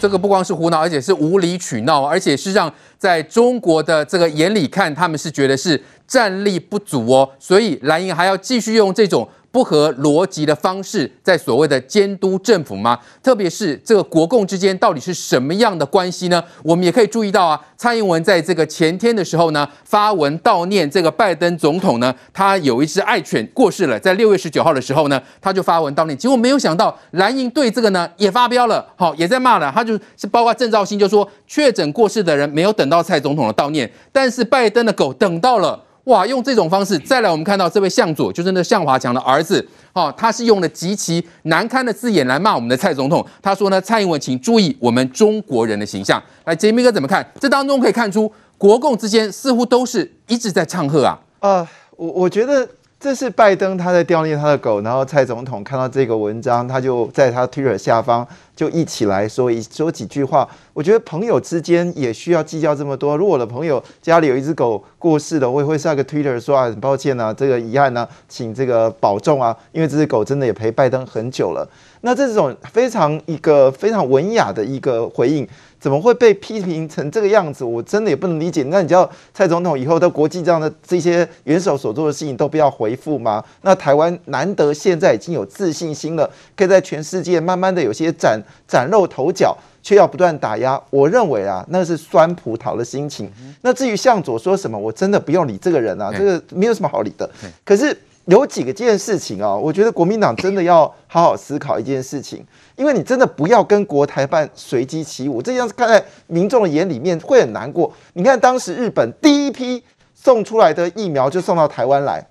这个不光是胡闹，而且是无理取闹，而且是让在中国的这个眼里看，他们是觉得是战力不足哦，所以蓝营还要继续用这种。不合逻辑的方式，在所谓的监督政府吗？特别是这个国共之间到底是什么样的关系呢？我们也可以注意到啊，蔡英文在这个前天的时候呢，发文悼念这个拜登总统呢，他有一只爱犬过世了，在六月十九号的时候呢，他就发文悼念。结果没有想到，蓝营对这个呢也发飙了，好，也在骂了。他就是包括郑肇兴就说，确诊过世的人没有等到蔡总统的悼念，但是拜登的狗等到了。哇，用这种方式，再来我们看到这位向佐，就是那向华强的儿子，哦，他是用了极其难堪的字眼来骂我们的蔡总统。他说呢，蔡英文，请注意我们中国人的形象。来，杰明哥怎么看？这当中可以看出，国共之间似乎都是一直在唱和啊。啊，我我觉得。这是拜登他在悼念他的狗，然后蔡总统看到这个文章，他就在他 Twitter 下方就一起来说一说几句话。我觉得朋友之间也需要计较这么多。如果我的朋友家里有一只狗过世了，我也会上个 Twitter 说啊，很抱歉啊，这个遗憾呢，请这个保重啊，因为这只狗真的也陪拜登很久了。那这种非常一个非常文雅的一个回应。怎么会被批评成这个样子？我真的也不能理解。那你叫蔡总统以后的国际这样的这些元首所做的事情都不要回复吗？那台湾难得现在已经有自信心了，可以在全世界慢慢的有些崭崭露头角，却要不断打压。我认为啊，那是酸葡萄的心情。那至于向佐说什么，我真的不用理这个人啊，这个没有什么好理的。可是。有几个件事情啊，我觉得国民党真的要好好思考一件事情，因为你真的不要跟国台办随机起舞，这样子看在民众的眼里面会很难过。你看当时日本第一批送出来的疫苗就送到台湾来，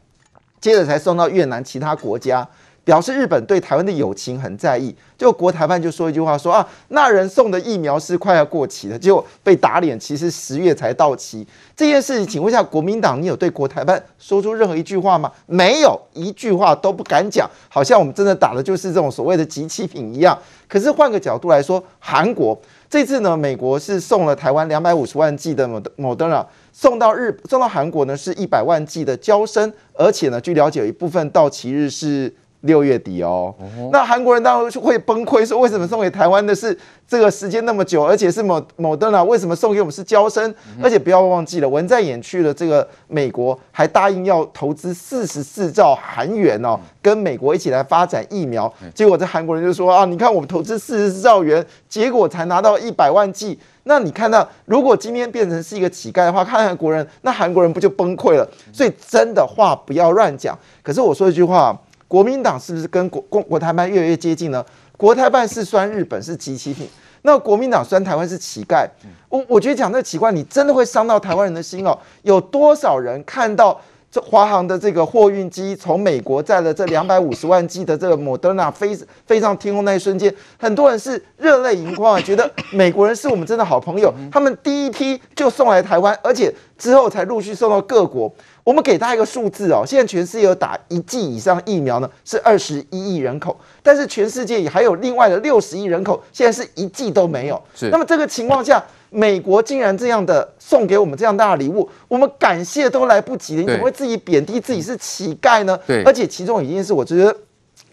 接着才送到越南其他国家。表示日本对台湾的友情很在意，就国台办就说一句话说啊，那人送的疫苗是快要过期的，结果被打脸，其实十月才到期。这件事情，请问一下国民党，你有对国台办说出任何一句话吗？没有，一句话都不敢讲，好像我们真的打的就是这种所谓的即期品一样。可是换个角度来说，韩国这次呢，美国是送了台湾两百五十万剂的莫莫德纳，送到日送到韩国呢是一百万剂的娇生，而且呢，据了解有一部分到期日是。六月底哦，那韩国人当然会崩溃，说为什么送给台湾的是这个时间那么久，而且是某某登啊？为什么送给我们是交生？而且不要忘记了，文在寅去了这个美国，还答应要投资四十四兆韩元哦，跟美国一起来发展疫苗。结果这韩国人就说啊，你看我们投资四十四兆元，结果才拿到一百万剂。那你看到，如果今天变成是一个乞丐的话，看韩国人，那韩国人不就崩溃了？所以真的话不要乱讲。可是我说一句话。国民党是不是跟国国国台办越来越接近呢？国台办是酸日本是即期品，那国民党酸台湾是乞丐。我我觉得讲这个奇怪，你真的会伤到台湾人的心哦。有多少人看到这华航的这个货运机从美国载了这两百五十万剂的这个莫德纳飞飞上天空那一瞬间，很多人是热泪盈眶啊，觉得美国人是我们真的好朋友。他们第一批就送来台湾，而且之后才陆续送到各国。我们给他一个数字哦，现在全世界有打一剂以上疫苗呢，是二十一亿人口，但是全世界也还有另外的六十亿人口，现在是一剂都没有。是，那么这个情况下，美国竟然这样的送给我们这样大的礼物，我们感谢都来不及了，你怎么会自己贬低自己是乞丐呢？对，而且其中一件事，我觉得，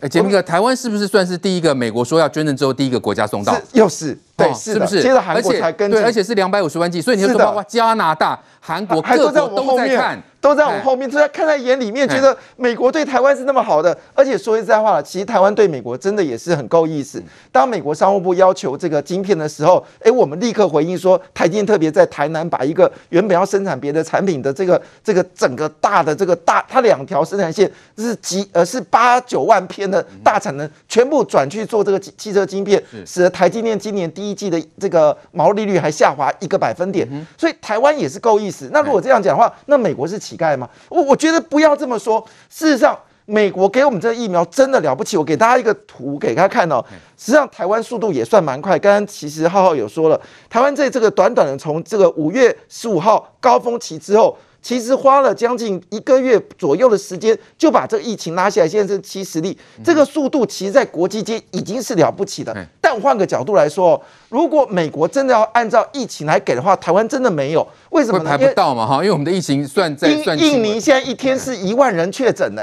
哎，杰明哥，台湾是不是算是第一个美国说要捐赠之后第一个国家送到？是又是。对，是不是？接着韩国才跟，对，而且是两百五十万剂，所以你就说包括加拿大、韩国各国都在看，都在我们后面，都在看在眼里面，觉得美国对台湾是那么好的。而且说实在话了，其实台湾对美国真的也是很够意思。当美国商务部要求这个晶片的时候，哎，我们立刻回应说，台积电特别在台南把一个原本要生产别的产品的这个这个整个大的这个大，它两条生产线是几呃是八九万片的大产能，全部转去做这个汽车晶片，使得台积电今年第一。一季的这个毛利率还下滑一个百分点，所以台湾也是够意思。那如果这样讲的话，那美国是乞丐吗？我我觉得不要这么说。事实上，美国给我们这个疫苗真的了不起。我给大家一个图给大家看哦。实际上，台湾速度也算蛮快。刚刚其实浩浩有说了，台湾在这个短短的从这个五月十五号高峰期之后。其实花了将近一个月左右的时间，就把这个疫情拉下来，现在是七十例，这个速度其实，在国际间已经是了不起的。但换个角度来说，如果美国真的要按照疫情来给的话，台湾真的没有，为什么呢？排不到嘛哈，因为我们的疫情算在算。印尼现在一天是一万人确诊呢。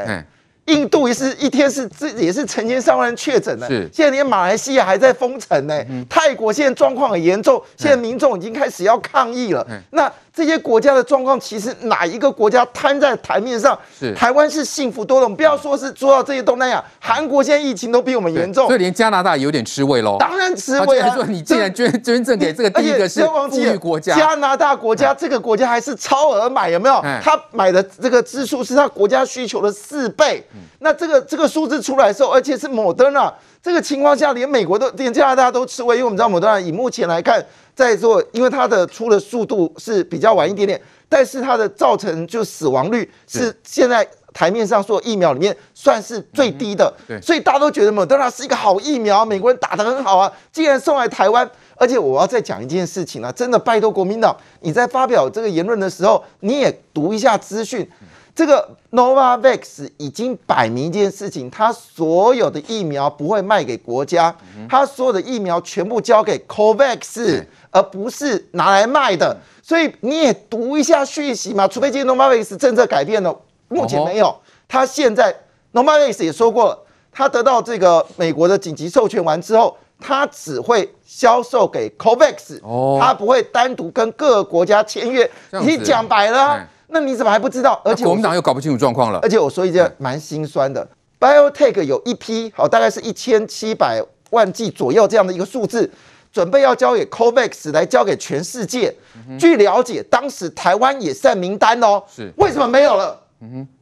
印度也是一天是这也是成千上万人确诊的，是现在连马来西亚还在封城呢，嗯、泰国现在状况很严重，现在民众已经开始要抗议了。嗯、那这些国家的状况，其实哪一个国家摊在台面上？是台湾是幸福多的。我们不要说是说到这些东南亚，韩国现在疫情都比我们严重，所以连加拿大有点吃味喽。当然吃味啊！说你既然捐捐赠给这个第一个是富裕国家，加拿大国家这个国家还是超额买，有没有？他买的这个支出是他国家需求的四倍。那这个这个数字出来的时候，而且是莫德纳，这个情况下连美国都连加拿大都吃亏，因为我们知道莫德纳以目前来看。在做，因为它的出的速度是比较晚一点点，但是它的造成就死亡率是现在台面上说疫苗里面算是最低的，对，所以大家都觉得莫德纳是一个好疫苗，美国人打得很好啊，既然送来台湾，而且我要再讲一件事情啊，真的拜托国民党，你在发表这个言论的时候，你也读一下资讯。这个 Novavax 已经摆明一件事情，它所有的疫苗不会卖给国家，它所有的疫苗全部交给 COVAX，而不是拿来卖的。所以你也读一下讯息嘛，除非今天 Novavax 政策改变了，目前没有。他现在 Novavax 也说过了，他得到这个美国的紧急授权完之后，他只会销售给 COVAX，他不会单独跟各个国家签约。你讲白了。那你怎么还不知道？而且我们党又搞不清楚状况了。而且我说一件蛮心酸的，BioTech 有一批好，大概是一千七百万剂左右这样的一个数字，准备要交给 COVAX 来交给全世界。据了解，当时台湾也在名单哦。是。为什么没有了？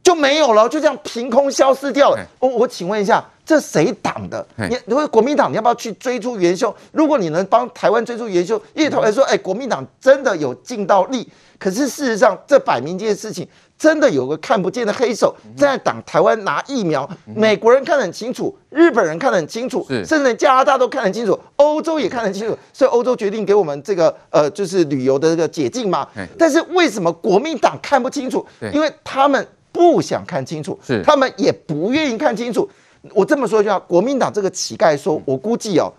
就没有了，就这样凭空消失掉了。我我请问一下，这谁挡的？你如果国民党，你要不要去追出元凶？如果你能帮台湾追出元凶，因为台湾说，哎，国民党真的有尽到力。可是事实上，这摆明这件事情，真的有个看不见的黑手在挡台湾拿疫苗。美国人看得很清楚，日本人看得很清楚，甚至加拿大都看得很清楚，欧洲也看得很清楚。所以欧洲决定给我们这个呃，就是旅游的这个解禁嘛。但是为什么国民党看不清楚？因为他们不想看清楚，他们也不愿意看清楚。我这么说一句话，国民党这个乞丐说，我估计哦。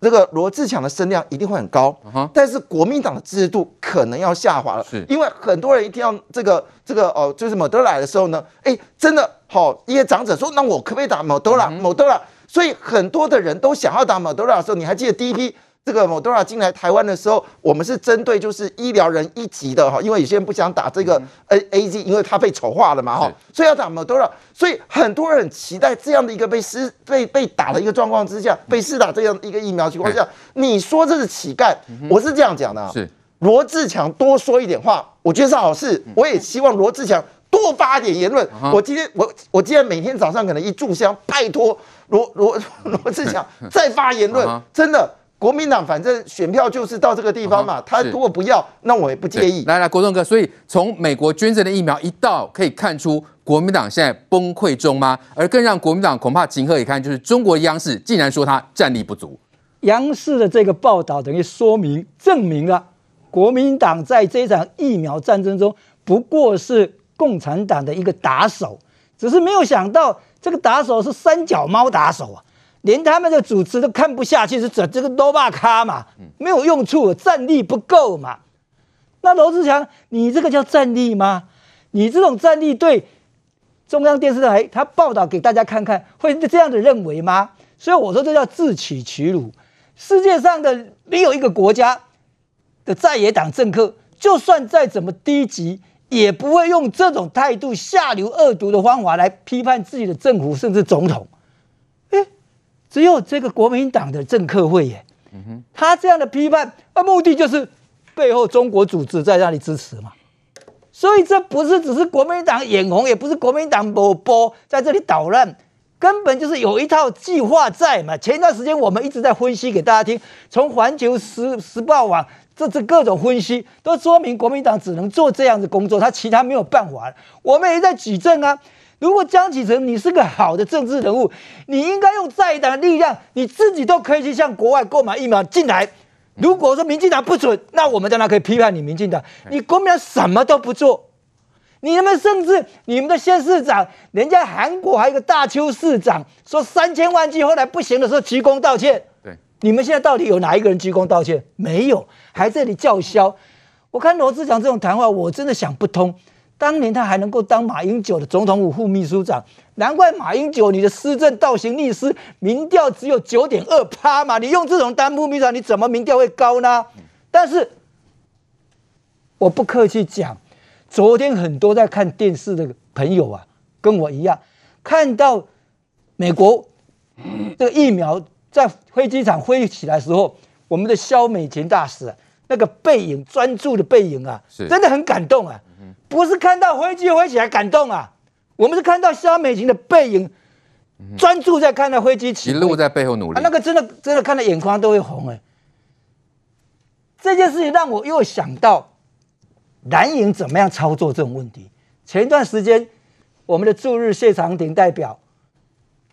这个罗志强的声量一定会很高，但是国民党的支持度可能要下滑了，是因为很多人一定要这个这个哦，就是某德来的时候呢，哎，真的好，一些长者说，那我可不可以打某德拉？某德拉，所以很多的人都想要打某德拉的时候，你还记得第一批？这个莫德纳进来台湾的时候，我们是针对就是医疗人一级的哈，因为有些人不想打这个 A A Z，因为它被丑化了嘛哈，所以要打莫德纳，所以很多人期待这样的一个被施被被打的一个状况之下，被施打这样一个疫苗情况下，你说这是乞丐，我是这样讲的啊。是罗志强多说一点话，我觉得是好事。我也希望罗志强多发点言论。我今天我我今天每天早上可能一炷香，拜托罗罗罗志强再发言论，真的。国民党反正选票就是到这个地方嘛，他如果不要，那我也不介意。来来，国栋哥，所以从美国捐赠的疫苗一到，可以看出国民党现在崩溃中吗？而更让国民党恐怕情何以堪，就是中国央视竟然说他战力不足。央视的这个报道等于说明证明了国民党在这场疫苗战争中不过是共产党的一个打手，只是没有想到这个打手是三脚猫打手啊。连他们的主持都看不下去，是整这个多巴卡嘛，没有用处，战力不够嘛。那罗志强，你这个叫战力吗？你这种战力对中央电视台他报道给大家看看，会这样的认为吗？所以我说这叫自取其辱。世界上的没有一个国家的在野党政客，就算再怎么低级，也不会用这种态度下流恶毒的方法来批判自己的政府，甚至总统。只有这个国民党的政客会耶，他这样的批判，啊，目的就是背后中国组织在那里支持嘛，所以这不是只是国民党眼红，也不是国民党某波在这里捣乱，根本就是有一套计划在嘛。前一段时间我们一直在分析给大家听，从环球时时报网这这各种分析都说明国民党只能做这样的工作，他其他没有办法。我们也在举证啊。如果江启臣你是个好的政治人物，你应该用在野党的力量，你自己都可以去向国外购买疫苗进来。如果说民进党不准，那我们当然可以批判你民进党。你国民党什么都不做，你们甚至你们的县市长，人家韩国还有一个大邱市长说三千万剂，后来不行的时候鞠躬道歉。对，你们现在到底有哪一个人鞠躬道歉？没有，还在这里叫嚣。我看罗志祥这种谈话，我真的想不通。当年他还能够当马英九的总统府副秘书长，难怪马英九你的施政倒行逆施，民调只有九点二趴嘛。你用这种当副秘书长，你怎么民调会高呢？但是我不客气讲，昨天很多在看电视的朋友啊，跟我一样，看到美国这个疫苗在飞机场飞起来的时候，我们的萧美琴大使、啊、那个背影专注的背影啊，真的很感动啊。不是看到飞机飞起来感动啊，我们是看到萧美琴的背影，专注在看到飞机起，一路在背后努力，啊、那个真的真的看到眼眶都会红哎、欸。这件事情让我又想到蓝营怎么样操作这种问题。前一段时间，我们的驻日谢长廷代表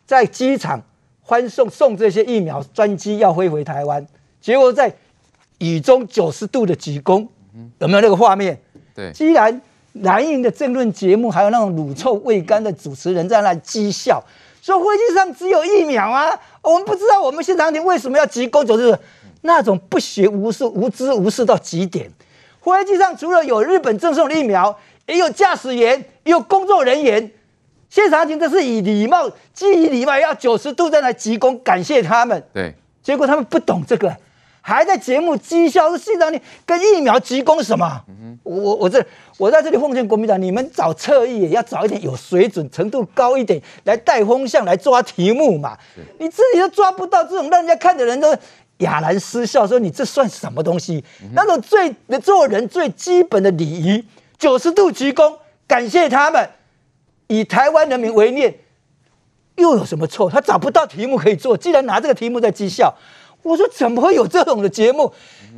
在机场欢送送这些疫苗专机要飞回台湾，结果在雨中九十度的鞠躬，有没有那个画面？对，既然。蓝营的政论节目，还有那种乳臭未干的主持人在那讥笑，说飞机上只有一苗啊，我们不知道我们现场庭为什么要鞠躬，就是那种不学无术、无知无识到极点。飞机上除了有日本赠送的疫苗，也有驾驶员，也有工作人员。谢长廷这是以礼貌，基于礼貌，要九十度在那鞠躬感谢他们。对，结果他们不懂这个。还在节目讥笑说谢长你跟疫苗鞠躬什么？我我这我在这里奉劝国民党，你们找侧翼也要找一点有水准、程度高一点来带风向、来抓题目嘛。你自己都抓不到这种，让人家看的人都哑然失笑，说你这算什么东西？那种最做人最基本的礼仪，九十度鞠躬感谢他们，以台湾人民为念，又有什么错？他找不到题目可以做，既然拿这个题目在讥笑。我说怎么会有这种的节目？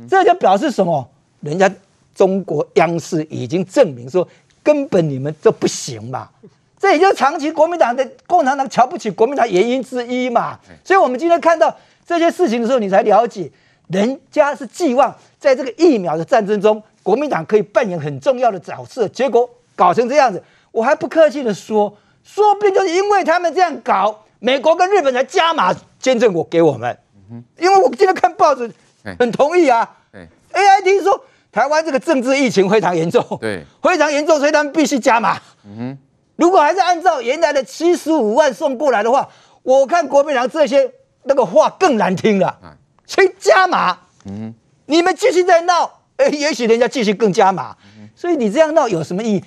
这就表示什么？人家中国央视已经证明说，根本你们都不行嘛。这也就是长期国民党的共产党瞧不起国民党原因之一嘛。所以，我们今天看到这些事情的时候，你才了解，人家是寄望在这个疫苗的战争中，国民党可以扮演很重要的角色。结果搞成这样子，我还不客气的说，说不定就是因为他们这样搞，美国跟日本才加码捐赠我给我们。因为我今天看报纸，很同意啊。A I T 说台湾这个政治疫情非常严重，对，非常严重，所以他们必须加码。嗯哼，如果还是按照原来的七十五万送过来的话，我看国民党这些那个话更难听了。去加码，嗯，你们继续在闹，哎，也许人家继续更加码。所以你这样闹有什么意义？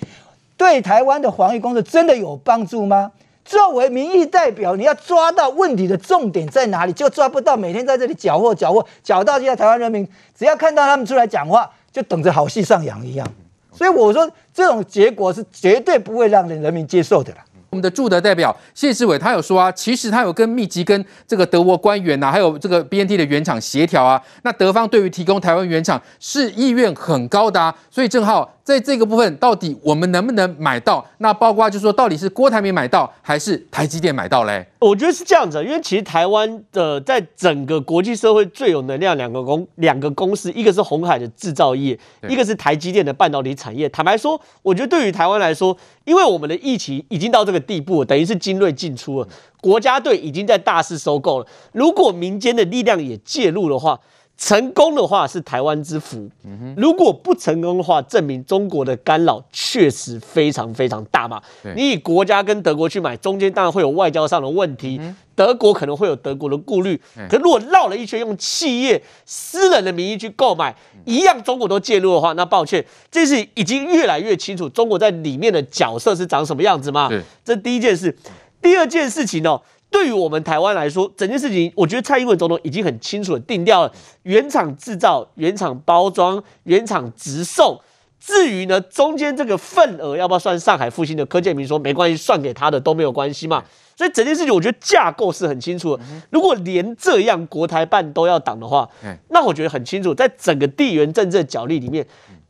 对台湾的防疫工作真的有帮助吗？作为民意代表，你要抓到问题的重点在哪里，就抓不到。每天在这里搅和搅和，搅到现在台湾人民只要看到他们出来讲话，就等着好戏上演一样。所以我说，这种结果是绝对不会让人人民接受的啦。我们的驻德代表谢志伟他有说啊，其实他有跟密集跟这个德国官员呐、啊，还有这个 BNT 的原厂协调啊。那德方对于提供台湾原厂是意愿很高的啊。所以正好在这个部分，到底我们能不能买到？那包括就说，到底是郭台铭买到，还是台积电买到嘞？我觉得是这样子，因为其实台湾的在整个国际社会最有能量两个公两个公司，一个是红海的制造业，一个是台积电的半导体产业。坦白说，我觉得对于台湾来说，因为我们的疫情已经到这个地步，等于是精锐进出了，国家队已经在大肆收购了。如果民间的力量也介入的话，成功的话是台湾之福，如果不成功的话，证明中国的干扰确实非常非常大嘛。你以国家跟德国去买，中间当然会有外交上的问题，德国可能会有德国的顾虑。可如果绕了一圈，用企业私人的名义去购买，一样中国都介入的话，那抱歉，这是已经越来越清楚中国在里面的角色是长什么样子嘛？这第一件事，第二件事情哦。对于我们台湾来说，整件事情，我觉得蔡英文总统已经很清楚的定掉了：原厂制造、原厂包装、原厂直送。至于呢，中间这个份额要不要算上海复兴的？柯建铭说没关系，算给他的都没有关系嘛。所以整件事情，我觉得架构是很清楚的。如果连这样国台办都要挡的话，那我觉得很清楚，在整个地缘政治的角力里面。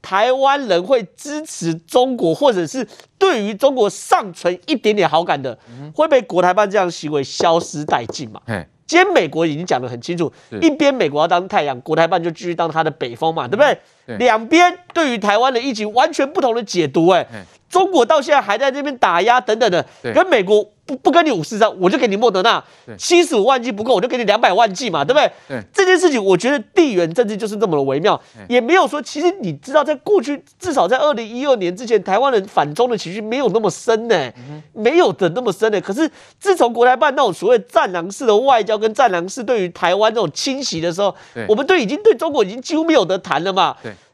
台湾人会支持中国，或者是对于中国尚存一点点好感的，会被国台办这样行为消失殆尽嘛？今天美国已经讲得很清楚，一边美国要当太阳，国台办就继续当它的北风嘛，对不对？两边对于台湾的疫情完全不同的解读，哎，中国到现在还在这边打压等等的，跟美国。不不跟你五四三，我就给你莫德纳，七十五万剂不够，我就给你两百万剂嘛，对不对？对这件事情，我觉得地缘政治就是这么的微妙，也没有说，其实你知道，在过去至少在二零一二年之前，台湾人反中的情绪没有那么深呢，没有的那么深呢。可是自从国台办那种所谓战狼式的外交跟战狼式对于台湾这种侵袭的时候，我们对已经对中国已经几乎没有得谈了嘛。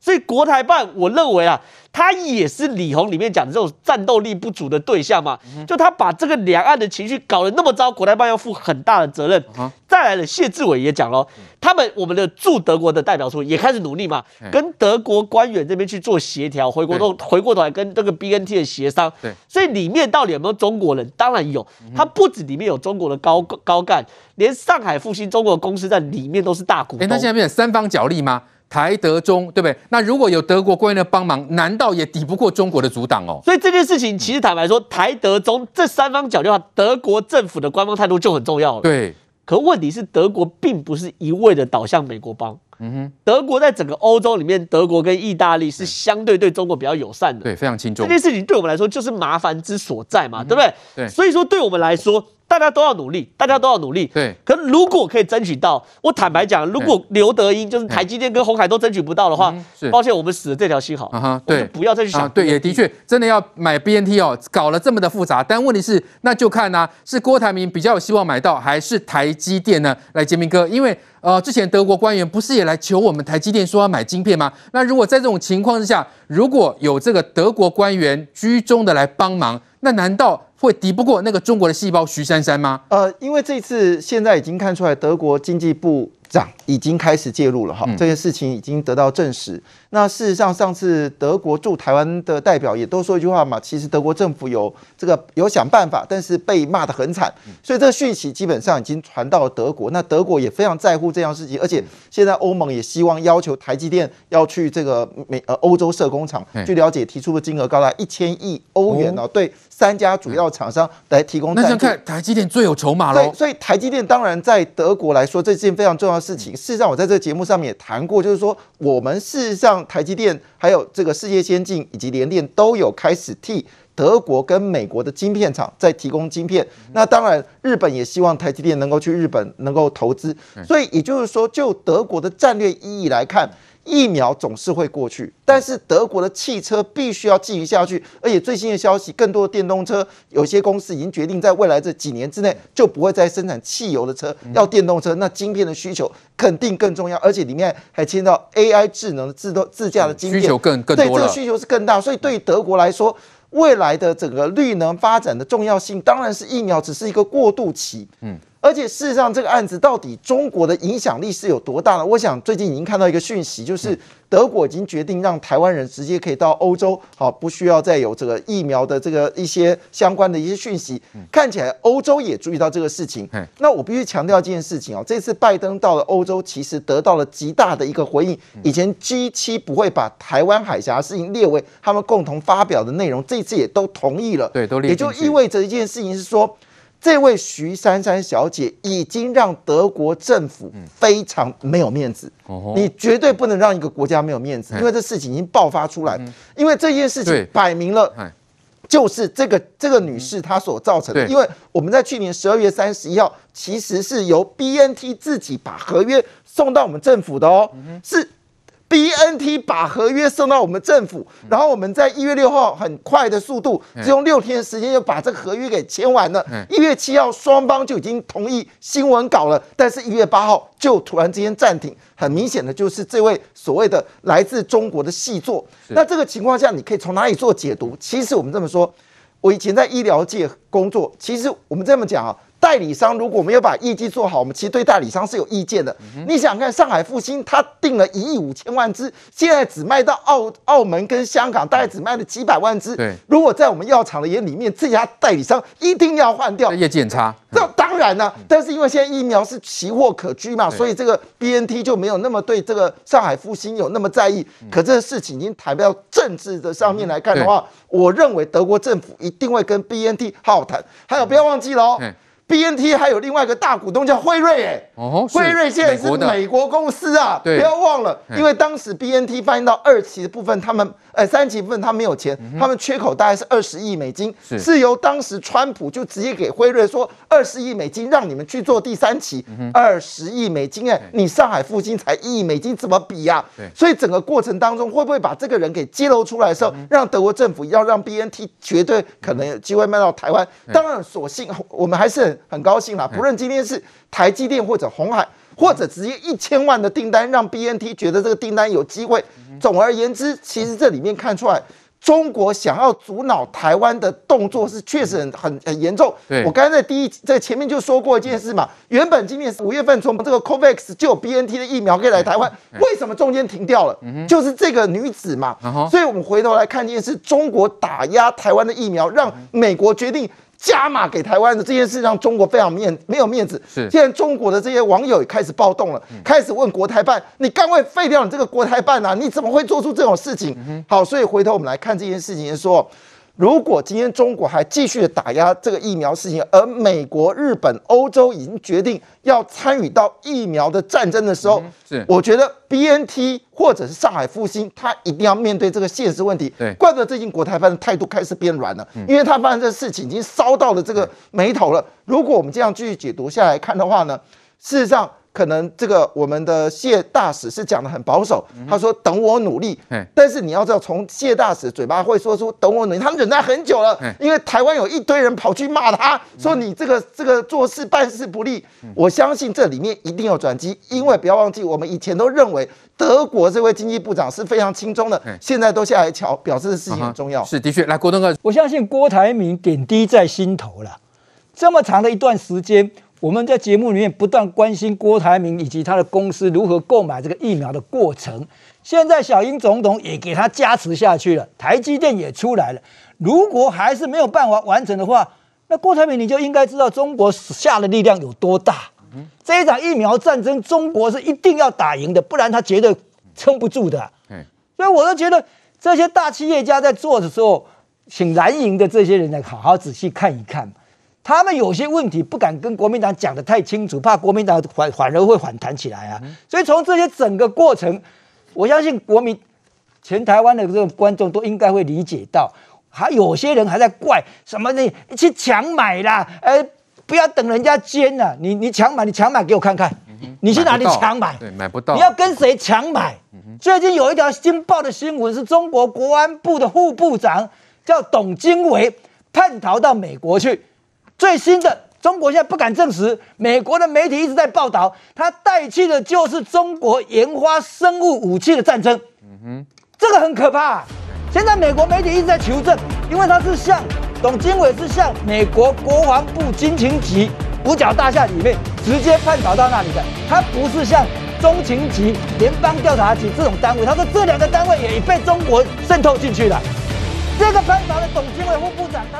所以国台办，我认为啊。他也是李红里面讲的这种战斗力不足的对象嘛，就他把这个两岸的情绪搞得那么糟，国台办要负很大的责任。再来了，谢志伟也讲了，他们我们的驻德国的代表处也开始努力嘛，跟德国官员这边去做协调，回过头回过头来跟这个 BNT 的协商。对，所以里面到底有没有中国人？当然有，他不止里面有中国的高高干，连上海复兴中国的公司在里面都是大股东。哎，那现在变成三方角力吗？台德中，对不对？那如果有德国官员的帮忙，难道也抵不过中国的阻挡哦？所以这件事情，其实坦白说，台德中这三方角力的话，德国政府的官方态度就很重要了。对。可问题是，德国并不是一味的倒向美国帮。嗯哼。德国在整个欧洲里面，德国跟意大利是相对对中国比较友善的。对，非常轻重。这件事情对我们来说就是麻烦之所在嘛，对不对？对。所以说，对我们来说。大家都要努力，大家都要努力。对，可如果可以争取到，我坦白讲，如果刘德英就是台积电跟鸿海都争取不到的话，是抱歉，我们死了这条心好。啊哈，对，不要再去想。对，也的确，真的要买 BNT 哦，搞了这么的复杂，但问题是，那就看呢，是郭台铭比较有希望买到，还是台积电呢？来，杰明哥，因为呃，之前德国官员不是也来求我们台积电说要买晶片吗？那如果在这种情况之下，如果有这个德国官员居中的来帮忙，那难道？会敌不过那个中国的细胞徐珊珊吗？呃，因为这次现在已经看出来，德国经济部长已经开始介入了哈，这件事情已经得到证实。那事实上，上次德国驻台湾的代表也都说一句话嘛，其实德国政府有这个有想办法，但是被骂得很惨，所以这个讯息基本上已经传到了德国。那德国也非常在乎这样事情，而且现在欧盟也希望要求台积电要去这个美呃欧洲设工厂。据了解，提出的金额高达一千亿欧元哦，对三家主要厂商来提供。那现在看台积电最有筹码了。对，所以台积电当然在德国来说，这是件非常重要的事情。事实上，我在这个节目上面也谈过，就是说我们事实上。台积电还有这个世界先进以及联电都有开始替德国跟美国的晶片厂在提供晶片。那当然，日本也希望台积电能够去日本能够投资。所以也就是说，就德国的战略意义来看。疫苗总是会过去，但是德国的汽车必须要继续下去。而且最新的消息，更多的电动车，有些公司已经决定在未来这几年之内就不会再生产汽油的车，要电动车。那晶片的需求肯定更重要，而且里面还牵到 AI 智能的自动自驾的晶片，需求更更多了。对，这个需求是更大，所以对于德国来说，未来的整个绿能发展的重要性，当然是疫苗只是一个过渡期。嗯。而且事实上，这个案子到底中国的影响力是有多大呢？我想最近已经看到一个讯息，就是德国已经决定让台湾人直接可以到欧洲，好，不需要再有这个疫苗的这个一些相关的一些讯息。看起来欧洲也注意到这个事情。那我必须强调一件事情哦，这次拜登到了欧洲，其实得到了极大的一个回应。以前 G 七不会把台湾海峡事情列为他们共同发表的内容，这次也都同意了。对，都列。也就意味着一件事情是说。这位徐珊珊小姐已经让德国政府非常没有面子，你绝对不能让一个国家没有面子，因为这事情已经爆发出来，因为这件事情摆明了就是这个这个女士她所造成的，因为我们在去年十二月三十一号，其实是由 BNT 自己把合约送到我们政府的哦，是。BNT 把合约送到我们政府，然后我们在一月六号很快的速度，只用六天的时间就把这个合约给签完了。一月七号双方就已经同意新闻稿了，但是一月八号就突然之间暂停，很明显的就是这位所谓的来自中国的细作。那这个情况下，你可以从哪里做解读？其实我们这么说，我以前在医疗界工作，其实我们这么讲啊。代理商如果没有把业绩做好，我们其实对代理商是有意见的。你想想看，上海复星他订了一亿五千万只，现在只卖到澳澳门跟香港，大概只卖了几百万只。对，如果在我们药厂的眼里面，这家代理商一定要换掉，业绩很差。这当然了，但是因为现在疫苗是奇货可居嘛，所以这个 BNT 就没有那么对这个上海复星有那么在意。可这个事情已经谈到政治的上面来看的话，我认为德国政府一定会跟 BNT 好好谈。还有，不要忘记了哦。BNT 还有另外一个大股东叫辉瑞，哎，哦，辉瑞现在是美国公司啊，不要忘了，因为当时 BNT 翻译到二期的部分，他们呃三期部分他没有钱，他们缺口大概是二十亿美金，是。由当时川普就直接给辉瑞说二十亿美金让你们去做第三期，二十亿美金，哎，你上海复兴才一亿美金怎么比呀？所以整个过程当中会不会把这个人给揭露出来的时候，让德国政府要让 BNT 绝对可能有机会卖到台湾？当然，所幸我们还是很。很高兴啦，不论今天是台积电或者鸿海，或者直接一千万的订单，让 BNT 觉得这个订单有机会。总而言之，其实这里面看出来，中国想要阻挠台湾的动作是确实很很很严重。我刚才在第一在前面就说过一件事嘛，原本今年五月份从这个 COVAX 就有 BNT 的疫苗可以来台湾，为什么中间停掉了？就是这个女子嘛。所以我们回头来看一件事，中国打压台湾的疫苗，让美国决定。加码给台湾的这件事让中国非常面没有面子。是，现在中国的这些网友也开始暴动了，开始问国台办：“你干脆废掉你这个国台办啊？你怎么会做出这种事情？”好，所以回头我们来看这件事情，说。如果今天中国还继续的打压这个疫苗事情，而美国、日本、欧洲已经决定要参与到疫苗的战争的时候，是我觉得 BNT 或者是上海复星，他一定要面对这个现实问题。对，怪不得最近国台办的态度开始变软了，因为他发现这个事情已经烧到了这个眉头了。如果我们这样继续解读下来看的话呢，事实上。可能这个我们的谢大使是讲的很保守，他说等我努力。但是你要知道，从谢大使嘴巴会说出等我努力，他们忍耐很久了，因为台湾有一堆人跑去骂他，说你这个这个做事办事不力。我相信这里面一定有转机，因为不要忘记，我们以前都认为德国这位经济部长是非常轻松的，现在都下来瞧，表示的事情很重要。是的确，来郭东哥，我相信郭台铭点滴在心头了，这么长的一段时间。我们在节目里面不断关心郭台铭以及他的公司如何购买这个疫苗的过程。现在小英总统也给他加持下去了，台积电也出来了。如果还是没有办法完成的话，那郭台铭你就应该知道中国下的力量有多大。这一场疫苗战争，中国是一定要打赢的，不然他绝对撑不住的。所以我都觉得这些大企业家在做的时候，请蓝营的这些人来好好仔细看一看。他们有些问题不敢跟国民党讲的太清楚，怕国民党反反而会反弹起来啊。所以从这些整个过程，我相信国民全台湾的这个观众都应该会理解到，还有些人还在怪什么你去抢买啦，呃，不要等人家捐了，你你抢买，你抢买给我看看，你去哪里抢买？对，买不到。你要跟谁抢买？最近有一条新报的新闻，是中国国安部的副部长叫董经纬叛逃到美国去。最新的，中国现在不敢证实，美国的媒体一直在报道，他带去的就是中国研发生物武器的战争。嗯哼，这个很可怕。现在美国媒体一直在求证，因为他是向董经纬是向美国国防部军情局五角大厦里面直接叛逃到那里的，他不是向中情局、联邦调查局这种单位。他说这两个单位也被中国渗透进去了。这个叛逃的董经纬副部长，他。